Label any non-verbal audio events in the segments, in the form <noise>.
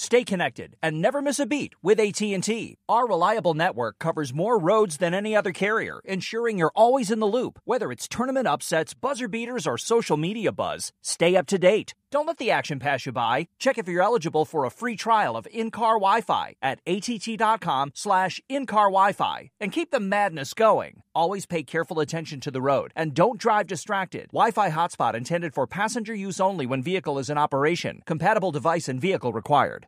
Stay connected and never miss a beat with AT&T. Our reliable network covers more roads than any other carrier, ensuring you're always in the loop. Whether it's tournament upsets, buzzer beaters, or social media buzz, stay up to date. Don't let the action pass you by. Check if you're eligible for a free trial of in-car Wi-Fi at att.com slash in-car Wi-Fi and keep the madness going. Always pay careful attention to the road and don't drive distracted. Wi-Fi hotspot intended for passenger use only when vehicle is in operation. Compatible device and vehicle required.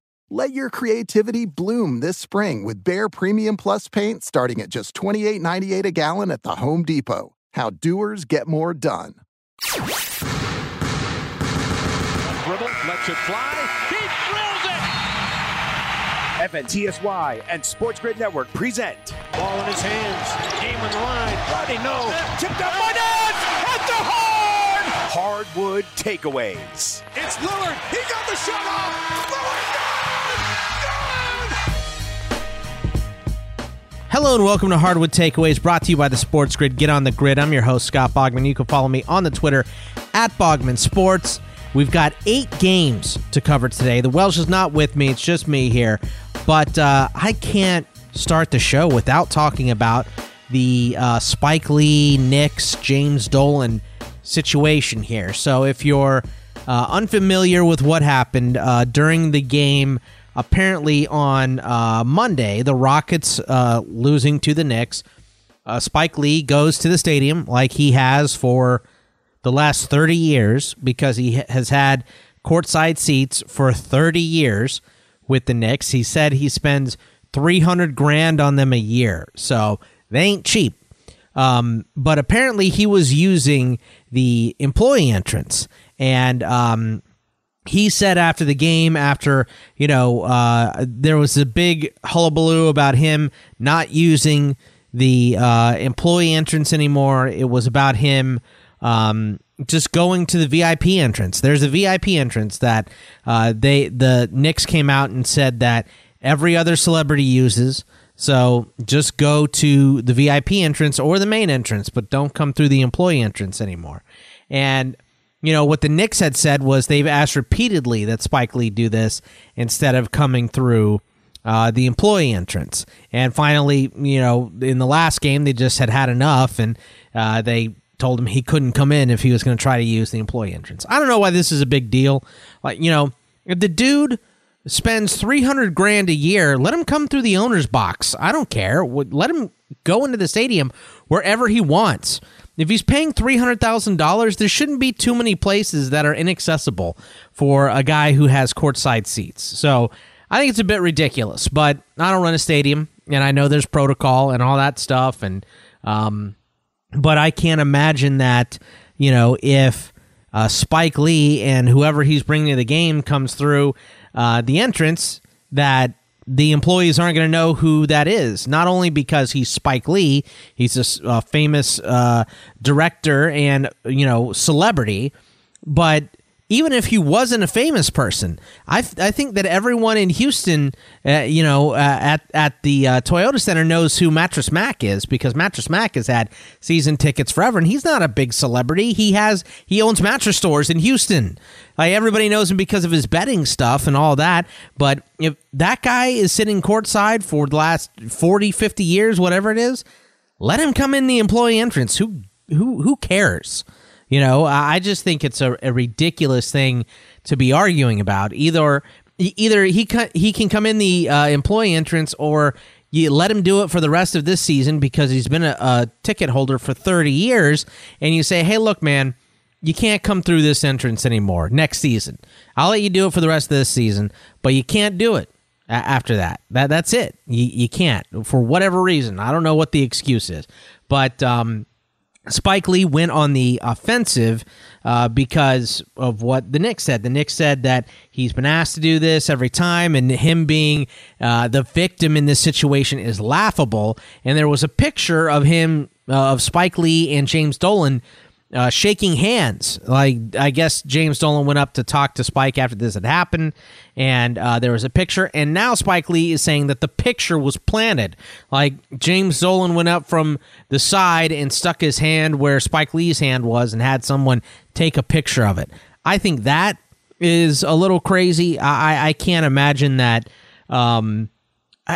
Let your creativity bloom this spring with Behr Premium Plus paint starting at just $28.98 a gallon at the Home Depot. How doers get more done. Dribble, lets it fly. He drills it! FNTSY and Sports Grid Network present. Ball in his hands. Game on the line. Rodney, no. Tipped up by Nance at the horn. Hardwood takeaways. It's Lillard. He got the shot off. Lillard, Hello and welcome to Hardwood Takeaways, brought to you by the Sports Grid. Get on the grid. I'm your host, Scott Bogman. You can follow me on the Twitter at Bogman Sports. We've got eight games to cover today. The Welsh is not with me, it's just me here. But uh, I can't start the show without talking about the uh, Spike Lee, Knicks, James Dolan situation here. So if you're uh, unfamiliar with what happened uh, during the game, apparently on uh, Monday, the Rockets uh, losing to the Knicks. Uh, Spike Lee goes to the stadium like he has for the last 30 years because he has had courtside seats for 30 years with the Knicks. He said he spends 300 grand on them a year. So they ain't cheap. Um, but apparently he was using the employee entrance and um, he said after the game, after you know, uh, there was a big hullabaloo about him not using the uh, employee entrance anymore. It was about him um, just going to the VIP entrance. There's a VIP entrance that uh, they the Knicks came out and said that every other celebrity uses. So just go to the VIP entrance or the main entrance, but don't come through the employee entrance anymore. And you know, what the Knicks had said was they've asked repeatedly that Spike Lee do this instead of coming through uh, the employee entrance. And finally, you know, in the last game, they just had had enough and uh, they told him he couldn't come in if he was going to try to use the employee entrance. I don't know why this is a big deal. Like, you know, if the dude spends 300 grand a year, let him come through the owner's box. I don't care. Let him go into the stadium wherever he wants if he's paying $300,000, there shouldn't be too many places that are inaccessible for a guy who has courtside seats. So I think it's a bit ridiculous, but I don't run a stadium and I know there's protocol and all that stuff. And, um, but I can't imagine that, you know, if uh, Spike Lee and whoever he's bringing to the game comes through uh, the entrance, that the employees aren't going to know who that is. Not only because he's Spike Lee, he's a famous uh, director and you know celebrity, but even if he wasn't a famous person, I, I think that everyone in Houston, uh, you know, uh, at at the uh, Toyota Center knows who Mattress Mac is because Mattress Mac has had season tickets forever, and he's not a big celebrity. He has he owns mattress stores in Houston. Like everybody knows him because of his betting stuff and all that. But if that guy is sitting courtside for the last 40, 50 years, whatever it is, let him come in the employee entrance. Who who who cares? You know, I just think it's a, a ridiculous thing to be arguing about. Either either he he can come in the uh, employee entrance or you let him do it for the rest of this season because he's been a, a, ticket holder for 30 years and you say hey look man you can't come through this entrance anymore next season. I'll let you do it for the rest of this season but you can't do it after that. That that's it. You, you can't for whatever reason. I don't know what the excuse is but um, Spike Lee went on the offensive uh, because of what the Knicks said. The Knicks said that he's been asked to do this every time, and him being uh, the victim in this situation is laughable. And there was a picture of him, uh, of Spike Lee and James Dolan uh, shaking hands. Like I guess James Dolan went up to talk to Spike after this had happened, and uh, there was a picture. And now Spike Lee is saying that the picture was planted. Like James Dolan went up from the side and stuck his hand where Spike Lee's hand was, and had someone take a picture of it. I think that is a little crazy. I I can't imagine that. Um,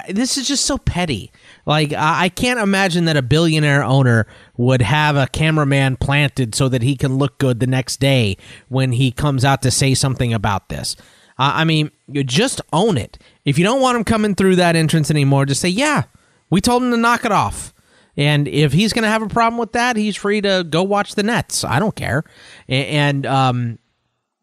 This is just so petty. Like I, I can't imagine that a billionaire owner would have a cameraman planted so that he can look good the next day when he comes out to say something about this. Uh, I mean, you just own it. If you don't want him coming through that entrance anymore, just say, "Yeah, we told him to knock it off." And if he's going to have a problem with that, he's free to go watch the Nets. I don't care. And, um,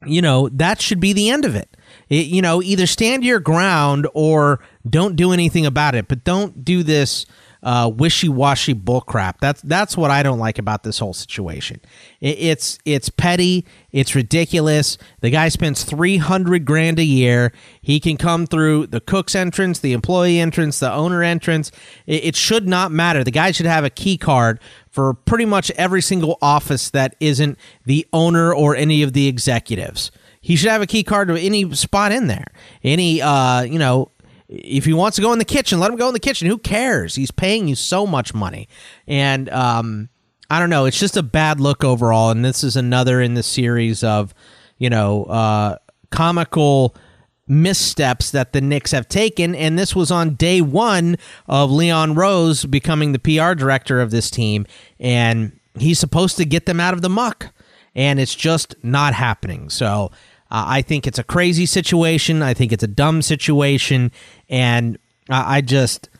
you know, that should be the end of it. You know, either stand your ground or don't do anything about it, but don't do this uh, wishy-washy bullcrap. That's that's what I don't like about this whole situation. It, it's it's petty. It's ridiculous. The guy spends three hundred grand a year. He can come through the cook's entrance, the employee entrance, the owner entrance. It, it should not matter. The guy should have a key card for pretty much every single office that isn't the owner or any of the executives. He should have a key card to any spot in there. Any uh, you know, if he wants to go in the kitchen, let him go in the kitchen. Who cares? He's paying you so much money. And um, I don't know. It's just a bad look overall. And this is another in the series of, you know, uh, comical missteps that the Knicks have taken. And this was on day one of Leon Rose becoming the PR director of this team. And he's supposed to get them out of the muck. And it's just not happening. So uh, I think it's a crazy situation. I think it's a dumb situation. And I just,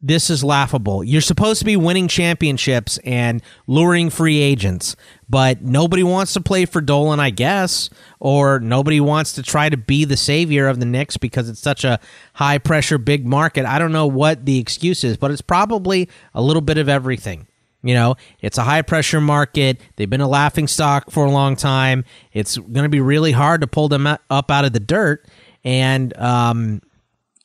this is laughable. You're supposed to be winning championships and luring free agents, but nobody wants to play for Dolan, I guess, or nobody wants to try to be the savior of the Knicks because it's such a high pressure, big market. I don't know what the excuse is, but it's probably a little bit of everything. You know, it's a high pressure market. They've been a laughing stock for a long time. It's going to be really hard to pull them up out of the dirt. And um,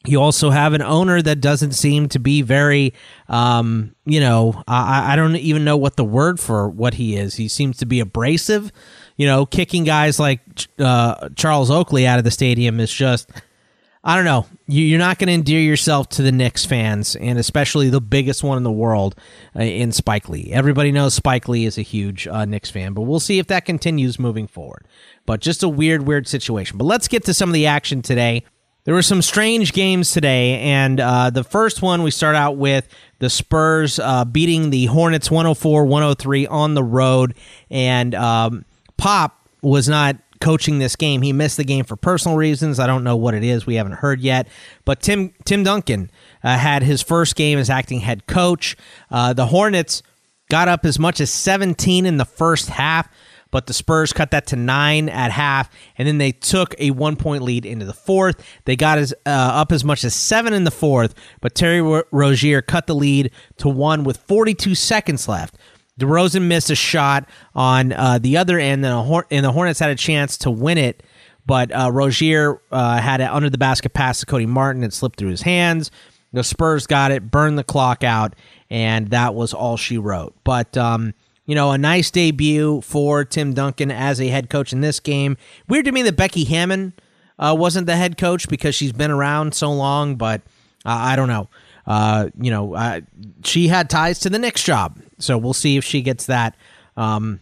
you also have an owner that doesn't seem to be very, um, you know, I, I don't even know what the word for what he is. He seems to be abrasive. You know, kicking guys like uh, Charles Oakley out of the stadium is just I don't know. You're not going to endear yourself to the Knicks fans, and especially the biggest one in the world uh, in Spike Lee. Everybody knows Spike Lee is a huge uh, Knicks fan, but we'll see if that continues moving forward. But just a weird, weird situation. But let's get to some of the action today. There were some strange games today, and uh, the first one we start out with the Spurs uh, beating the Hornets 104 103 on the road, and um, Pop was not coaching this game. He missed the game for personal reasons. I don't know what it is. We haven't heard yet. But Tim Tim Duncan uh, had his first game as acting head coach. Uh, the Hornets got up as much as 17 in the first half, but the Spurs cut that to nine at half, and then they took a one point lead into the fourth. They got as, uh, up as much as seven in the fourth, but Terry Rozier cut the lead to one with 42 seconds left. DeRozan missed a shot on uh, the other end, and the Hornets had a chance to win it, but uh, Rozier uh, had it under the basket pass to Cody Martin. It slipped through his hands. The Spurs got it, burned the clock out, and that was all she wrote. But um, you know, a nice debut for Tim Duncan as a head coach in this game. Weird to me that Becky Hammon uh, wasn't the head coach because she's been around so long, but uh, I don't know. Uh, you know, uh, she had ties to the Knicks job, so we'll see if she gets that um,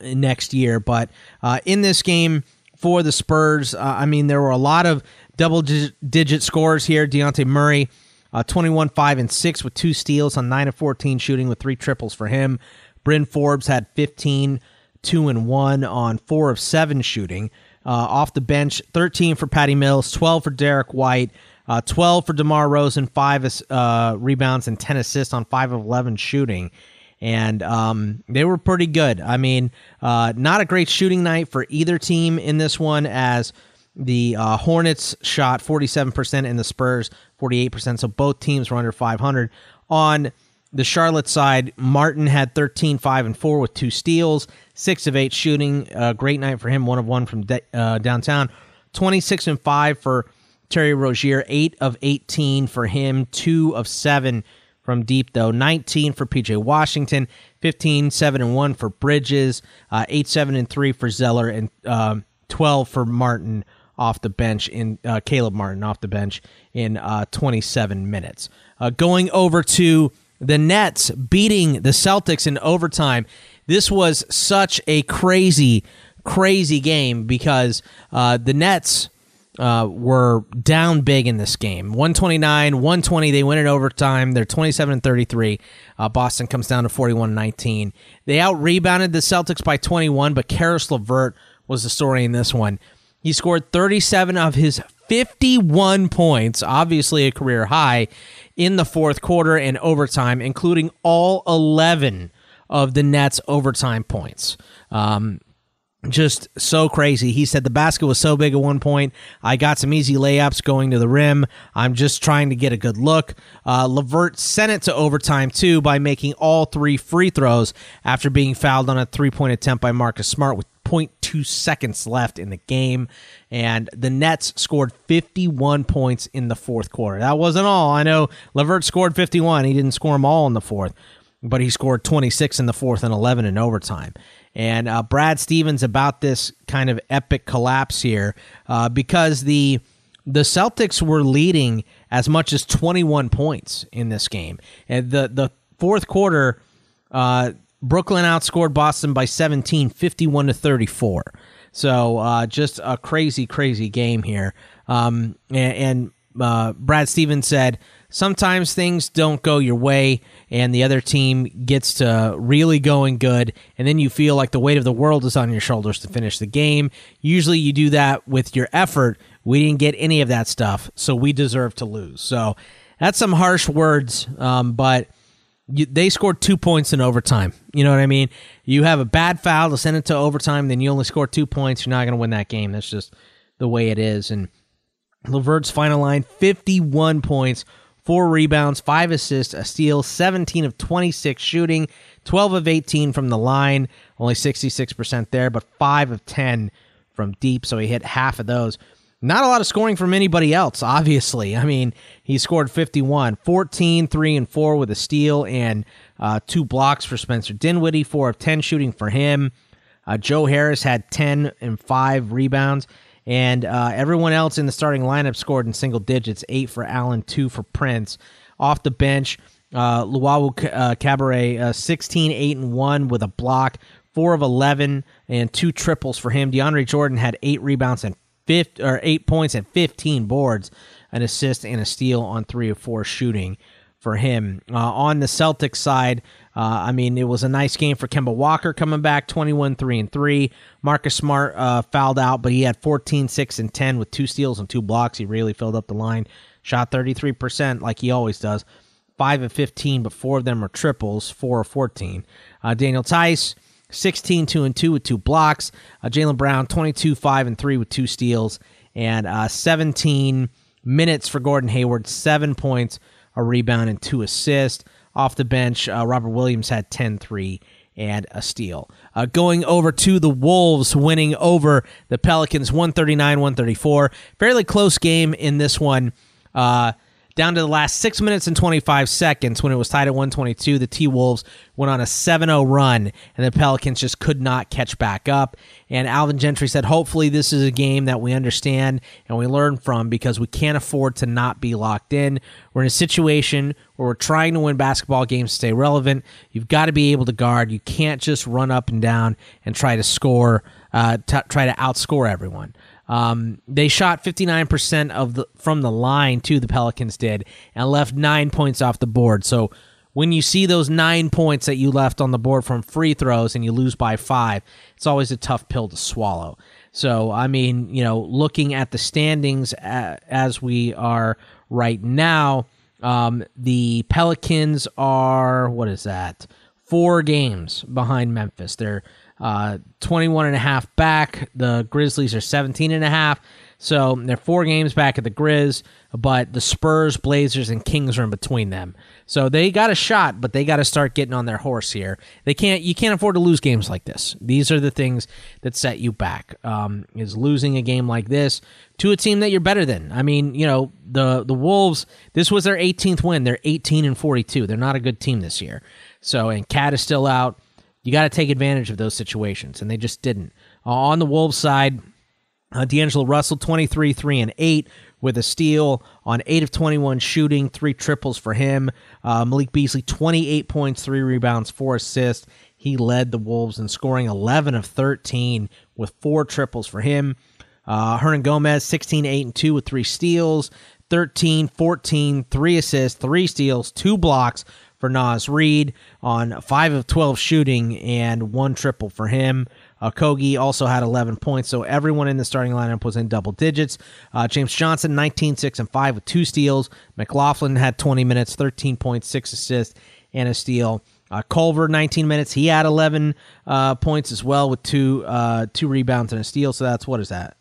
next year. But uh, in this game for the Spurs, uh, I mean, there were a lot of double digit scores here. Dejounte Murray. Uh, 21 5 and 6 with two steals on 9 of 14 shooting with three triples for him. Bryn Forbes had 15, 2 and 1 on 4 of 7 shooting. Uh, off the bench, 13 for Patty Mills, 12 for Derrick White, uh, 12 for DeMar DeRozan, 5 uh, rebounds, and 10 assists on 5 of 11 shooting. And um, they were pretty good. I mean, uh, not a great shooting night for either team in this one, as the uh, Hornets shot 47% and the Spurs 48%. So both teams were under 500. On the Charlotte side, Martin had 13, 5, and 4 with two steals, 6 of 8 shooting. A great night for him, 1 of 1 from de- uh, downtown. 26 and 5 for Terry Rozier, 8 of 18 for him, 2 of 7 from deep, though. 19 for PJ Washington, 15, 7 and 1 for Bridges, uh, 8, 7 and 3 for Zeller, and uh, 12 for Martin off the bench in uh, Caleb Martin off the bench in uh, 27 minutes. Uh, going over to the Nets beating the Celtics in overtime. This was such a crazy, crazy game because uh, the Nets uh, were down big in this game 129, 120. They win in overtime. They're 27 and 33. Uh, Boston comes down to 41 19. They out rebounded the Celtics by 21, but Caris LeVert was the story in this one. He scored 37 of his 51 points, obviously a career high, in the fourth quarter and overtime, including all 11 of the Nets' overtime points. Um, just so crazy. He said the basket was so big at one point. I got some easy layups going to the rim. I'm just trying to get a good look. Uh, LeVert sent it to overtime too by making all three free throws after being fouled on a three point attempt by Marcus Smart with 0.2 seconds left in the game. And the Nets scored 51 points in the fourth quarter. That wasn't all. I know LeVert scored 51. He didn't score them all in the fourth, but he scored 26 in the fourth and 11 in overtime. And uh, Brad Stevens about this kind of epic collapse here uh, because the the Celtics were leading as much as 21 points in this game. And the the fourth quarter, uh, Brooklyn outscored Boston by 17, 51 to 34. So uh, just a crazy, crazy game here. Um, and, and uh, Brad Stevens said, sometimes things don't go your way and the other team gets to really going good and then you feel like the weight of the world is on your shoulders to finish the game usually you do that with your effort we didn't get any of that stuff so we deserve to lose so that's some harsh words um, but you, they scored two points in overtime. You know what I mean? You have a bad foul to send it to overtime, then you only score two points. You're not going to win that game. That's just the way it is. And LeVert's final line 51 points, four rebounds, five assists, a steal, 17 of 26 shooting, 12 of 18 from the line, only 66% there, but five of 10 from deep. So he hit half of those. Not a lot of scoring from anybody else, obviously. I mean, he scored 51, 14, 3 and 4 with a steal and uh, two blocks for Spencer Dinwiddie, 4 of 10 shooting for him. Uh, Joe Harris had 10 and 5 rebounds. And uh, everyone else in the starting lineup scored in single digits 8 for Allen, 2 for Prince. Off the bench, uh, Luwawu uh, Cabarrot, uh, 16, 8 and 1 with a block, 4 of 11, and two triples for him. DeAndre Jordan had 8 rebounds and fifth or eight points and 15 boards, an assist and a steal on three of four shooting for him. Uh, on the Celtics side, uh, I mean, it was a nice game for Kemba Walker coming back 21 3 and 3. Marcus Smart uh, fouled out, but he had 14 6 and 10 with two steals and two blocks. He really filled up the line, shot 33% like he always does. 5 of 15, but four of them are triples, 4 of 14. Uh, Daniel Theis. 16, 2 and 2 with two blocks. Uh, Jaylen Brown, 22, 5 and 3 with two steals. And uh, 17 minutes for Gordon Hayward, seven points, a rebound, and two assists. Off the bench, uh, Robert Williams had 10 3 and a steal. Uh, going over to the Wolves, winning over the Pelicans 139 134. Fairly close game in this one. Uh, down to the last six minutes and 25 seconds when it was tied at 122. The T Wolves went on a 7 0 run, and the Pelicans just could not catch back up. And Alvin Gentry said, hopefully, this is a game that we understand and we learn from because we can't afford to not be locked in. We're in a situation where we're trying to win basketball games to stay relevant. You've got to be able to guard. You can't just run up and down and try to score, uh, t- try to outscore everyone. Um, they shot 59% of the from the line too. The Pelicans did and left nine points off the board. So when you see those nine points that you left on the board from free throws and you lose by five, it's always a tough pill to swallow. So I mean, you know, looking at the standings as we are right now, um, the Pelicans are what is that? Four games behind Memphis. They're uh, 21 and a half back. The Grizzlies are 17 and a half. So they're four games back at the Grizz, but the Spurs, Blazers, and Kings are in between them. So they got a shot, but they got to start getting on their horse here. They can't. You can't afford to lose games like this. These are the things that set you back. Um, is losing a game like this to a team that you're better than. I mean, you know the the Wolves. This was their 18th win. They're 18 and 42. They're not a good team this year. So and KAT is still out. You got to take advantage of those situations, and they just didn't. Uh, on the Wolves side, uh, D'Angelo Russell, 23, 3 and 8 with a steal on 8 of 21 shooting, three triples for him. Uh, Malik Beasley, 28 points, three rebounds, four assists. He led the Wolves in scoring 11 of 13 with four triples for him. Uh, Hernangomez, 16, 8 and 2 with three steals, 13, 14, three assists, three steals, two blocks for Naz Reid on 5 of 12 shooting and one triple for him. Uh, Kogi also had 11 points, so everyone in the starting lineup was in double digits. Uh, James Johnson, 19, 6, and 5 with two steals. McLaughlin had 20 minutes, 13 points, 6 assists, and a steal. Uh, Culver, 19 minutes. He had 11 uh, points as well with two uh, two rebounds and a steal. So that's what is that?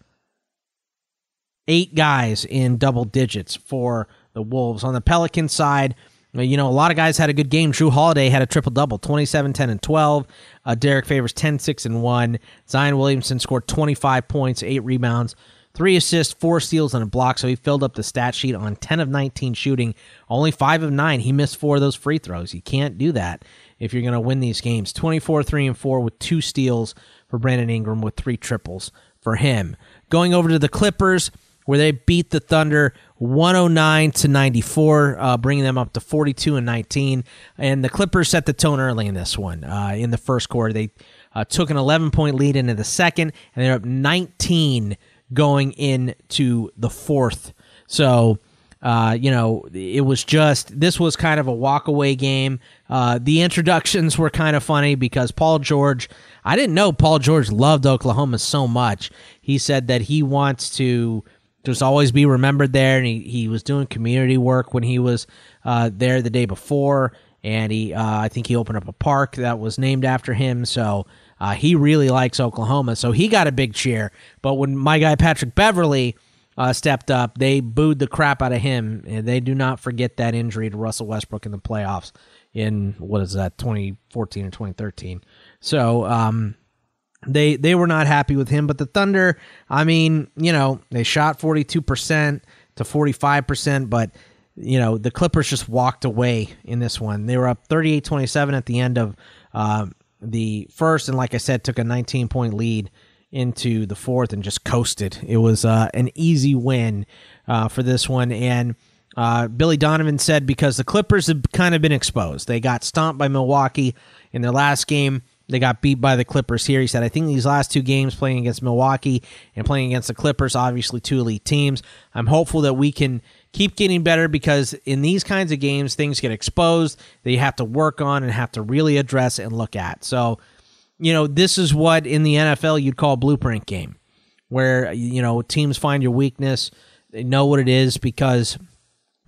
Eight guys in double digits for the Wolves. On the Pelican side, you know, a lot of guys had a good game. Jrue Holiday had a triple double 27, 10, and 12. Uh, Derrick Favors 10, 6, and 1. Zion Williamson scored 25 points, 8 rebounds, 3 assists, 4 steals, and a block. So he filled up the stat sheet on 10 of 19 shooting, only 5 of 9. He missed 4 of those free throws. You can't do that if you're going to win these games. 24, 3, and 4 with 2 steals for Brandon Ingram with 3 triples for him. Going over to the Clippers where they beat the Thunder 109 to 94, uh, bringing them up to 42 and 19. And the Clippers set the tone early in this one. Uh, in the first quarter, they uh, took an 11 point lead into the second, and they're up 19 going into the fourth. So, uh, you know, it was just this was kind of a walkaway game. Uh, the introductions were kind of funny because Paul George, I didn't know Paul George loved Oklahoma so much. He said that he wants to just always be remembered there. And he, he was doing community work when he was uh, there the day before. And he, uh, I think he opened up a park that was named after him. So uh, he really likes Oklahoma. So he got a big cheer. But when my guy Patrick Beverley uh, stepped up, they booed the crap out of him. And they do not forget that injury to Russell Westbrook in the playoffs in, what is that, 2014 or 2013. So, um, they they were not happy with him. But the Thunder, I mean, you know, they shot forty two percent to forty five percent, but you know the Clippers just walked away in this one. They were up 38-27 at the end of uh, the first, and like I said, took a nineteen point lead into the fourth and just coasted. It was uh, an easy win uh, for this one, and. Uh, Billy Donovan said because the Clippers have kind of been exposed. They got stomped by Milwaukee in their last game. They got beat by the Clippers here. He said, I think these last two games playing against Milwaukee and playing against the Clippers, obviously two elite teams. I'm hopeful that we can keep getting better because in these kinds of games, things get exposed that you have to work on and have to really address and look at. So, you know, this is what in the NFL you'd call blueprint game, where, you know, teams find your weakness, they know what it is because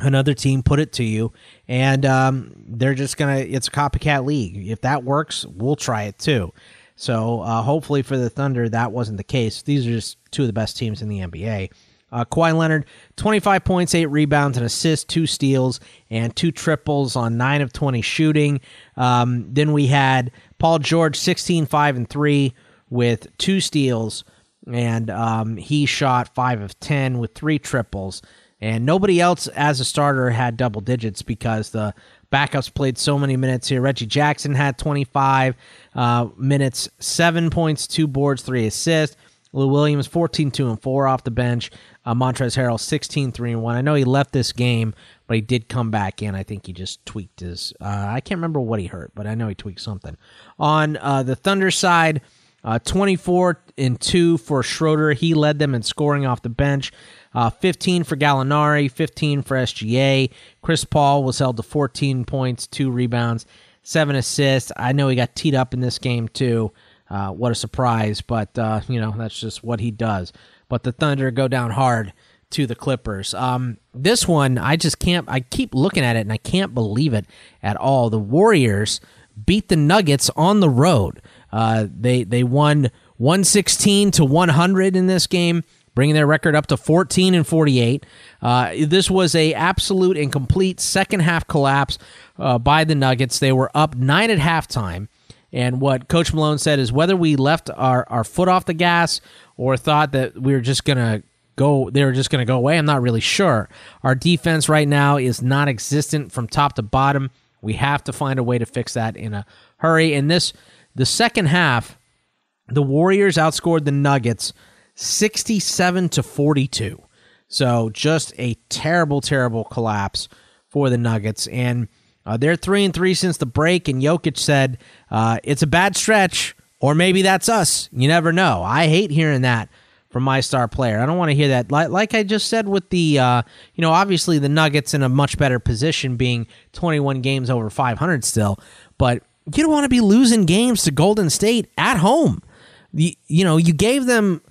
another team put it to you. And um, they're just gonna it's a copycat league. If that works we'll try it too. So uh, hopefully for the thunder that wasn't the case. These are just two of the best teams in the nba uh, Kawhi Leonard, 25 points, 8 rebounds, and assists, 2 steals, and 2 triples on 9 of 20 shooting. Um, then we had Paul George, 16, 5, and 3 with 2 steals, and um, he shot 5 of 10 with 3 triples. And nobody else as a starter had double digits because the backups played so many minutes here. Reggie Jackson had 25 uh, minutes, 7 points, 2 boards, 3 assists. Lou Williams 14 2 and 4 off the bench. Uh, Montrezl Harrell 16 3 and 1. I know he left this game, but he did come back in. I think he just tweaked his. Uh, I can't remember what he hurt, but I know he tweaked something. On uh, the Thunder side, uh, 24 and 2 for Schroeder. He led them in scoring off the bench. Uh, 15 for Gallinari, 15 for SGA. Chris Paul was held to 14 points, 2 rebounds, 7 assists. I know he got teed up in this game, too. Uh, what a surprise, but uh, you know that's just what he does. But the Thunder go down hard to the Clippers. Um, this one, I just can't. I keep looking at it and I can't believe it at all. The Warriors beat the Nuggets on the road. Uh, they they won 116 to 100 in this game bringing their record up to 14 and 48. Uh, this was a absolute and complete second half collapse uh, by the Nuggets. They were up nine at halftime. And what Coach Malone said is whether we left our, our foot off the gas or thought that we were just going to go, they were just going to go away, I'm not really sure. Our defense right now is non existent from top to bottom. We have to find a way to fix that in a hurry. In this, the second half, the Warriors outscored the Nuggets 67 to 42. So just a terrible, terrible collapse for the Nuggets. And uh, they're three and three since the break, and Jokic said uh, it's a bad stretch, or maybe that's us. You never know. I hate hearing that from my star player. I don't want to hear that. Like, like I just said with the, uh, you know, obviously the Nuggets in a much better position, being 21 games over 500 still, but you don't want to be losing games to Golden State at home. You, you know, you gave them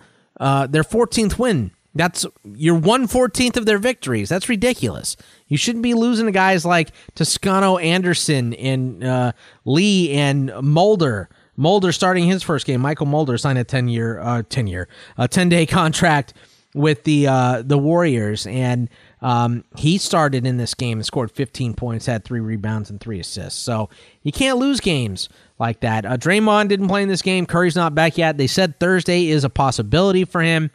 uh, their 14th win that's you're one fourteenth of their victories. That's ridiculous. You shouldn't be losing to guys like Toscano Anderson and uh, Lee and Mulder. Mulder starting his first game. Mychal Mulder signed a ten year, uh, ten year, a ten day contract with the uh, the Warriors, and um, he started in this game and scored 15 points, had three rebounds and three assists. So you can't lose games like that. Uh, Draymond didn't play in this game. Curry's not back yet. They said Thursday is a possibility for him.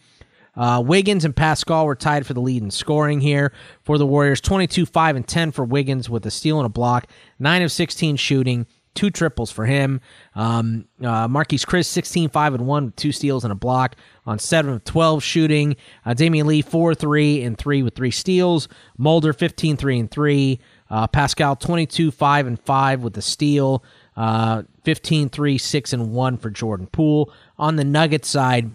Uh, Wiggins and Paschall were tied for the lead in scoring here for the Warriors 22 5 and 10 for Wiggins with a steal and a block, 9 of 16 shooting, two triples for him. Um, uh, Marquese Chriss 16 5 and 1 with two steals and a block on 7 of 12 shooting. Uh, Damion Lee 4 3 and 3 with three steals. Mulder 15 3 and 3. Uh, Paschall 22 5 and 5 with a steal. Uh, 15 3 6 and 1 for Jordan Poole. On the Nuggets side,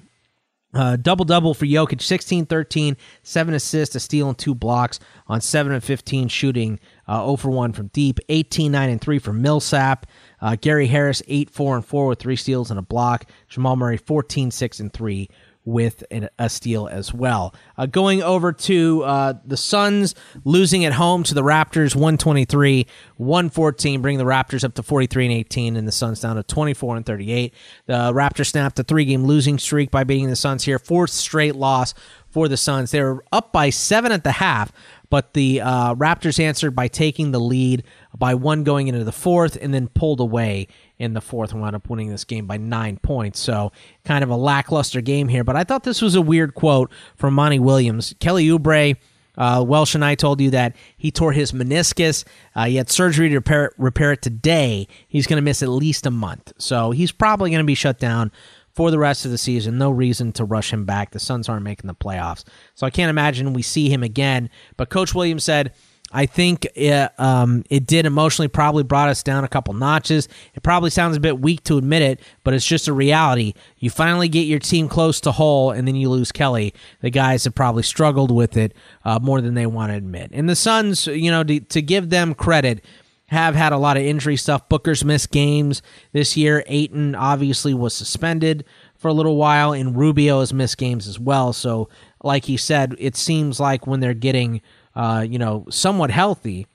uh, double double for Jokic 16 13, 7 assists, a steal, and 2 blocks on 7 and 15 shooting, uh, 0 for 1 from deep, 18 9 and 3 for Millsap. Uh, Gary Harris 8 4 and 4 with 3 steals and a block. Jamal Murray 14 6 and 3 with a steal as well. Uh, going over to uh, the Suns, losing at home to the Raptors 123 114, bringing the Raptors up to 43 and 18, and the Suns down to 24 and 38. The Raptors snapped a three game losing streak by beating the Suns here, fourth straight loss for the Suns. They were up by seven at the half, but the uh, Raptors answered by taking the lead by one going into the fourth and then pulled away in the fourth and wound up winning this game by nine points. So kind of a lackluster game here. But I thought this was a weird quote from Monty Williams. Kelly Oubre. Uh, Welsh and I told you that he tore his meniscus. Uh, he had surgery to repair, repair it today. He's going to miss at least a month. So he's probably going to be shut down for the rest of the season. No reason to rush him back. The Suns aren't making the playoffs. So I can't imagine we see him again. But Coach Williams said I think it, um, it did emotionally probably brought us down a couple notches. It probably sounds a bit weak to admit it, but it's just a reality. You finally get your team close to whole, and then you lose Kelly. The guys have probably struggled with it uh, more than they want to admit. And the Suns, you know, to, to give them credit, have had a lot of injury stuff. Booker's missed games this year. Ayton obviously was suspended for a little while, and Rubio has missed games as well. So, like he said, it seems like when they're getting uh, you know, somewhat healthy,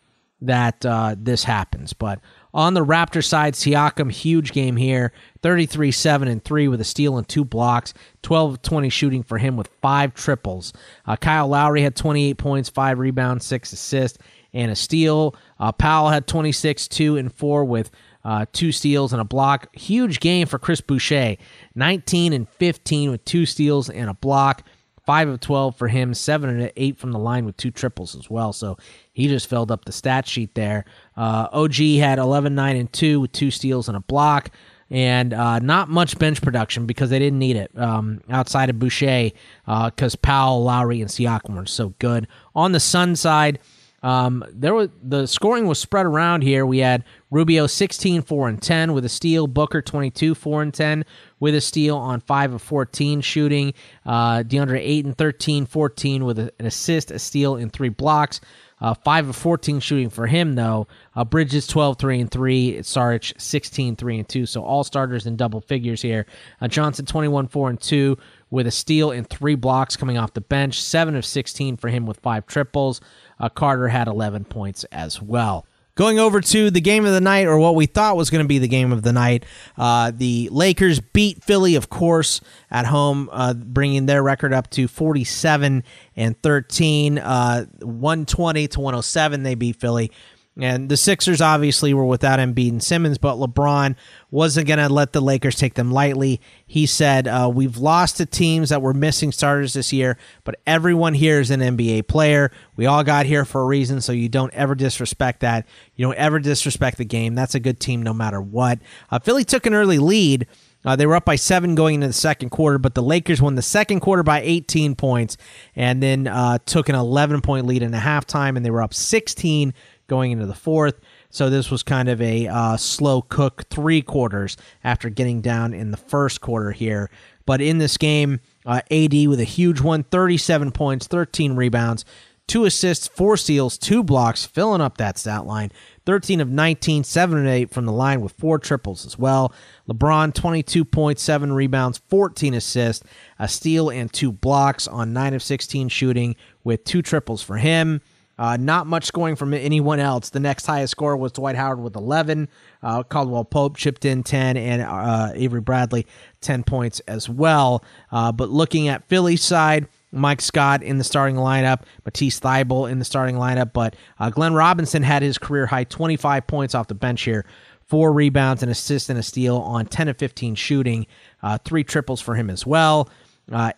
that uh, this happens. But on the Raptor side, Siakam, huge game here 33 7 and 3 with a steal and two blocks, 12 20 shooting for him with five triples. Uh, Kyle Lowry had 28 points, five rebounds, six assists, and a steal. Uh, Powell had 26 2 and 4 with uh, two steals and a block. Huge game for Chris Boucher, 19 and 15 with two steals and a block. 5 of 12 for him, 7 and 8 from the line with two triples as well. So he just filled up the stat sheet there. Uh, OG had 11, 9, and 2 with two steals and a block. And uh, not much bench production because they didn't need it um, outside of Boucher because uh, Powell, Lowry, and Siakam were so good. On the Sun side, um, there was the scoring was spread around here. We had Rubio 16, 4 and 10 with a steal. Booker 22, 4 and 10 with a steal on 5 of 14 shooting. Uh, DeAndre 8 and 13, 14 with an assist, a steal, and three blocks. Uh, 5 of 14 shooting for him, though. Uh, Bridges 12, 3 and 3. Saric 16, 3 and 2. So all starters in double figures here. Uh, Johnson 21, 4 and 2 with a steal and three blocks coming off the bench. 7 of 16 for him with five triples. Uh, Carter had 11 points as well. Going over to the game of the night, or what we thought was going to be the game of the night, uh, the Lakers beat Philly, of course, at home, uh, bringing their record up to 47 and 13. Uh, 120 to 107, they beat Philly. And the Sixers obviously were without Embiid and Simmons, but LeBron wasn't going to let the Lakers take them lightly. He said, uh, We've lost to teams that were missing starters this year, but everyone here is an NBA player. We all got here for a reason, so you don't ever disrespect that. You don't ever disrespect the game. That's a good team no matter what. Uh, Philly took an early lead. Uh, they were up by seven going into the second quarter, but the Lakers won the second quarter by 18 points and then uh, took an 11 point lead in the halftime, and they were up 16 going into the fourth. So this was kind of a uh, slow cook three quarters after getting down in the first quarter here. But in this game, uh, AD with a huge one 37 points, 13 rebounds, two assists, four steals, two blocks, filling up that stat line. 13 of 19, 7 and 8 from the line with four triples as well. LeBron, 22.7 rebounds, 14 assists, a steal, and two blocks on 9 of 16 shooting with two triples for him. Uh, not much scoring from anyone else. The next highest score was Dwight Howard with 11. Uh, Caldwell Pope chipped in 10, and uh, Avery Bradley 10 points as well. Uh, but looking at Philly's side, Mike Scott in the starting lineup, Matisse Thybulle in the starting lineup, but uh, Glenn Robinson had his career high 25 points off the bench here. Four rebounds, an assist, and a steal on 10 of 15 shooting. Uh, three triples for him as well.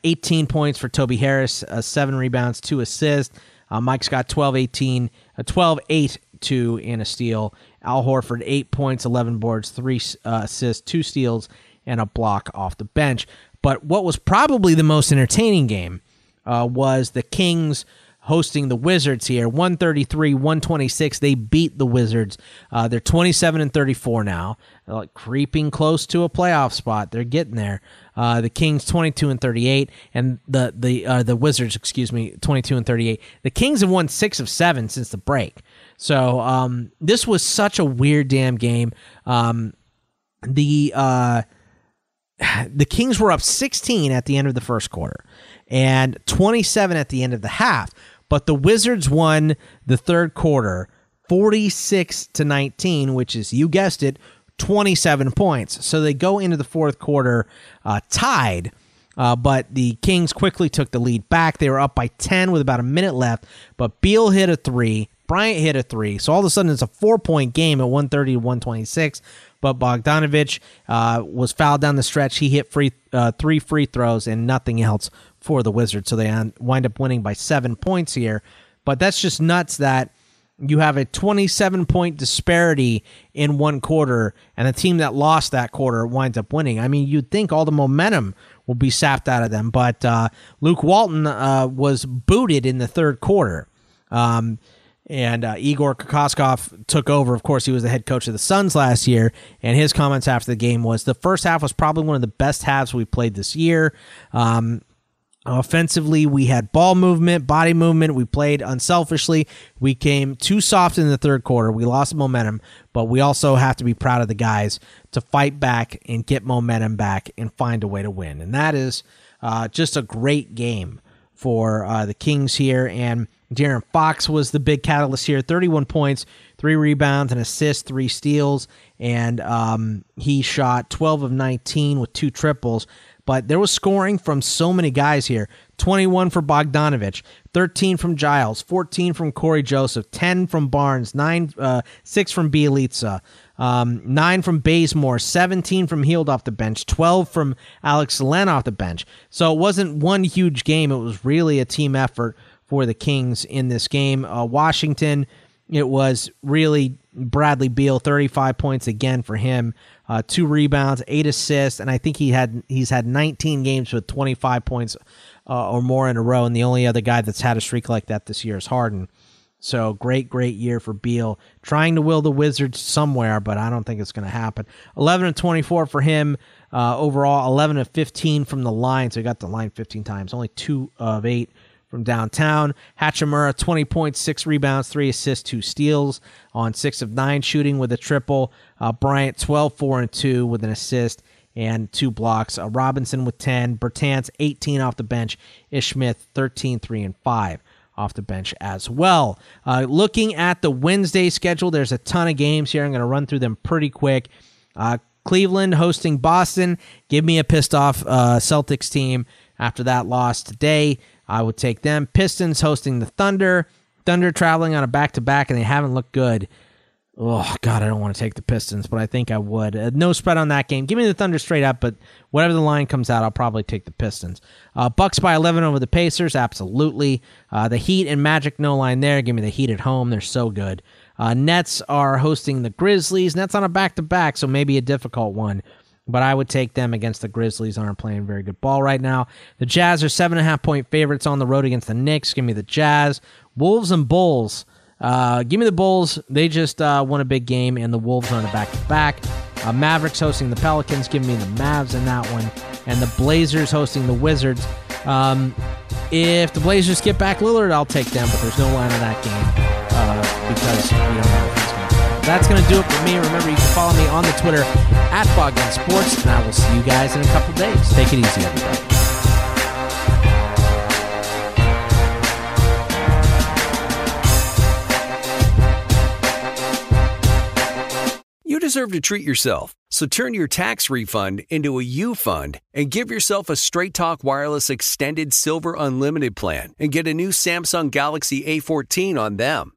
18 points for Toby Harris, seven rebounds, two assists. Uh, Mike Scott 12 18, uh, 12 8 2 in a steal. Al Horford, 8 points, 11 boards, 3 uh, assists, 2 steals, and a block off the bench. But what was probably the most entertaining game uh, was the Kings hosting the Wizards here. 133, 126. They beat the Wizards. Uh, they're 27 and 34 now, like creeping close to a playoff spot. They're getting there. Uh, the Kings 22 and 38, and the the uh, the Wizards, excuse me, 22 and 38. The Kings have won six of seven since the break. So um, this was such a weird damn game. Um, the uh, <sighs> the Kings were up 16 at the end of the first quarter and 27 at the end of the half. But the Wizards won the third quarter 46 to 19, which is, you guessed it, 27 points. So they go into the fourth quarter uh, tied. Uh, but the Kings quickly took the lead back. They were up by 10 with about a minute left. But Beal hit a three. Bryant hit a three. So all of a sudden it's a four point game at 130 to 126. But Bogdanovich uh, was fouled down the stretch. He hit free uh, three free throws and nothing else for the Wizards. So they wind up winning by seven points here. But that's just nuts that you have a 27 point disparity in one quarter, and the team that lost that quarter winds up winning. I mean, you'd think all the momentum will be sapped out of them, but uh, Luke Walton uh, was booted in the third quarter. Um, and uh, Igor Kokoskov took over. Of course, he was the head coach of the Suns last year, and his comments after the game was the first half was probably one of the best halves we played this year. Um, Offensively, we had ball movement, body movement. We played unselfishly. We came too soft in the third quarter. We lost momentum, but we also have to be proud of the guys to fight back and get momentum back and find a way to win. And that is uh, just a great game for uh, the Kings here. And De'Aaron Fox was the big catalyst here 31 points, three rebounds, an assist, three steals, and um, he shot 12 of 19 with two triples. But there was scoring from so many guys here 21 for Bogdanovich, 13 from Giles, 14 from Cory Joseph, 10 from Barnes, 9, uh, 6 from Bjelica, um, 9 from Bazemore, 17 from Hield off the bench, 12 from Alex Len off the bench. So it wasn't one huge game, it was really a team effort for the Kings in this game. Uh, Washington, it was really Bradley Beal, 35 points again for him, uh, two rebounds, eight assists, and I think he had he's had 19 games with 25 points uh, or more in a row. And the only other guy that's had a streak like that this year is Harden. So great, great year for Beal, trying to will the Wizards somewhere, but I don't think it's going to happen. 11 and 24 for him uh, overall. 11 of 15 from the line, so he got the line 15 times. Only two of eight from downtown. Hachimura, 20 points, six rebounds, three assists, two steals on six of nine shooting with a triple. Uh, Bryant, 12, 4 and 2 with an assist and two blocks. Uh, Robinson with 10. Bertans, 18 off the bench. Ish Smith, 13, 3 and 5 off the bench as well. Uh, looking at the Wednesday schedule, there's a ton of games here. I'm going to run through them pretty quick. Uh, Cleveland hosting Boston. Give me a pissed off uh, Celtics team after that loss today. I would take them. Pistons hosting the Thunder. Thunder traveling on a back to back, and they haven't looked good. Oh God, I don't want to take the Pistons, but I think I would. Uh, no spread on that game. Give me the Thunder straight up, but whatever the line comes out, I'll probably take the Pistons. Uh, Bucks by 11 over the Pacers, absolutely. Uh, the Heat and Magic, no line there. Give me the Heat at home. They're so good. Uh, Nets are hosting the Grizzlies. Nets on a back to back, so maybe a difficult one but I would take them against the Grizzlies. Aren't playing very good ball right now. The Jazz are seven and a half point favorites on the road against the Knicks. Give me the Jazz. Wolves and Bulls. Uh, give me the Bulls. They just uh, won a big game, and the Wolves are on a back to back. Mavericks hosting the Pelicans. Give me the Mavs in that one, and the Blazers hosting the Wizards. Um, if the Blazers get back Lillard, I'll take them, but there's no line on that game uh, because we don't know that's going to do it for me. Remember, you can follow me on the Twitter at Bogman Sports, and I will see you guys in a couple days. Take it easy, everybody. You deserve to treat yourself, so turn your tax refund into a U fund and give yourself a Straight Talk Wireless Extended Silver Unlimited plan and get a new Samsung Galaxy A14 on them.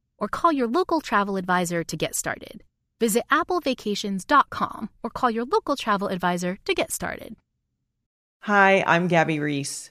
or call your local travel advisor to get started. Visit applevacations.com or call your local travel advisor to get started. Hi, I'm Gabby Reece.